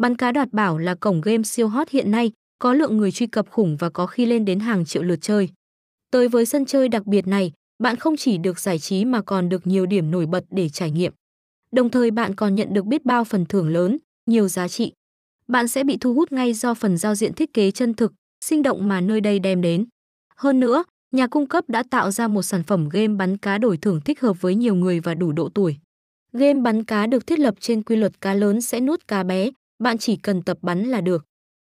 Bắn cá đoạt bảo là cổng game siêu hot hiện nay, có lượng người truy cập khủng và có khi lên đến hàng triệu lượt chơi. Tới với sân chơi đặc biệt này, bạn không chỉ được giải trí mà còn được nhiều điểm nổi bật để trải nghiệm. Đồng thời bạn còn nhận được biết bao phần thưởng lớn, nhiều giá trị. Bạn sẽ bị thu hút ngay do phần giao diện thiết kế chân thực, sinh động mà nơi đây đem đến. Hơn nữa, nhà cung cấp đã tạo ra một sản phẩm game bắn cá đổi thưởng thích hợp với nhiều người và đủ độ tuổi. Game bắn cá được thiết lập trên quy luật cá lớn sẽ nuốt cá bé, bạn chỉ cần tập bắn là được.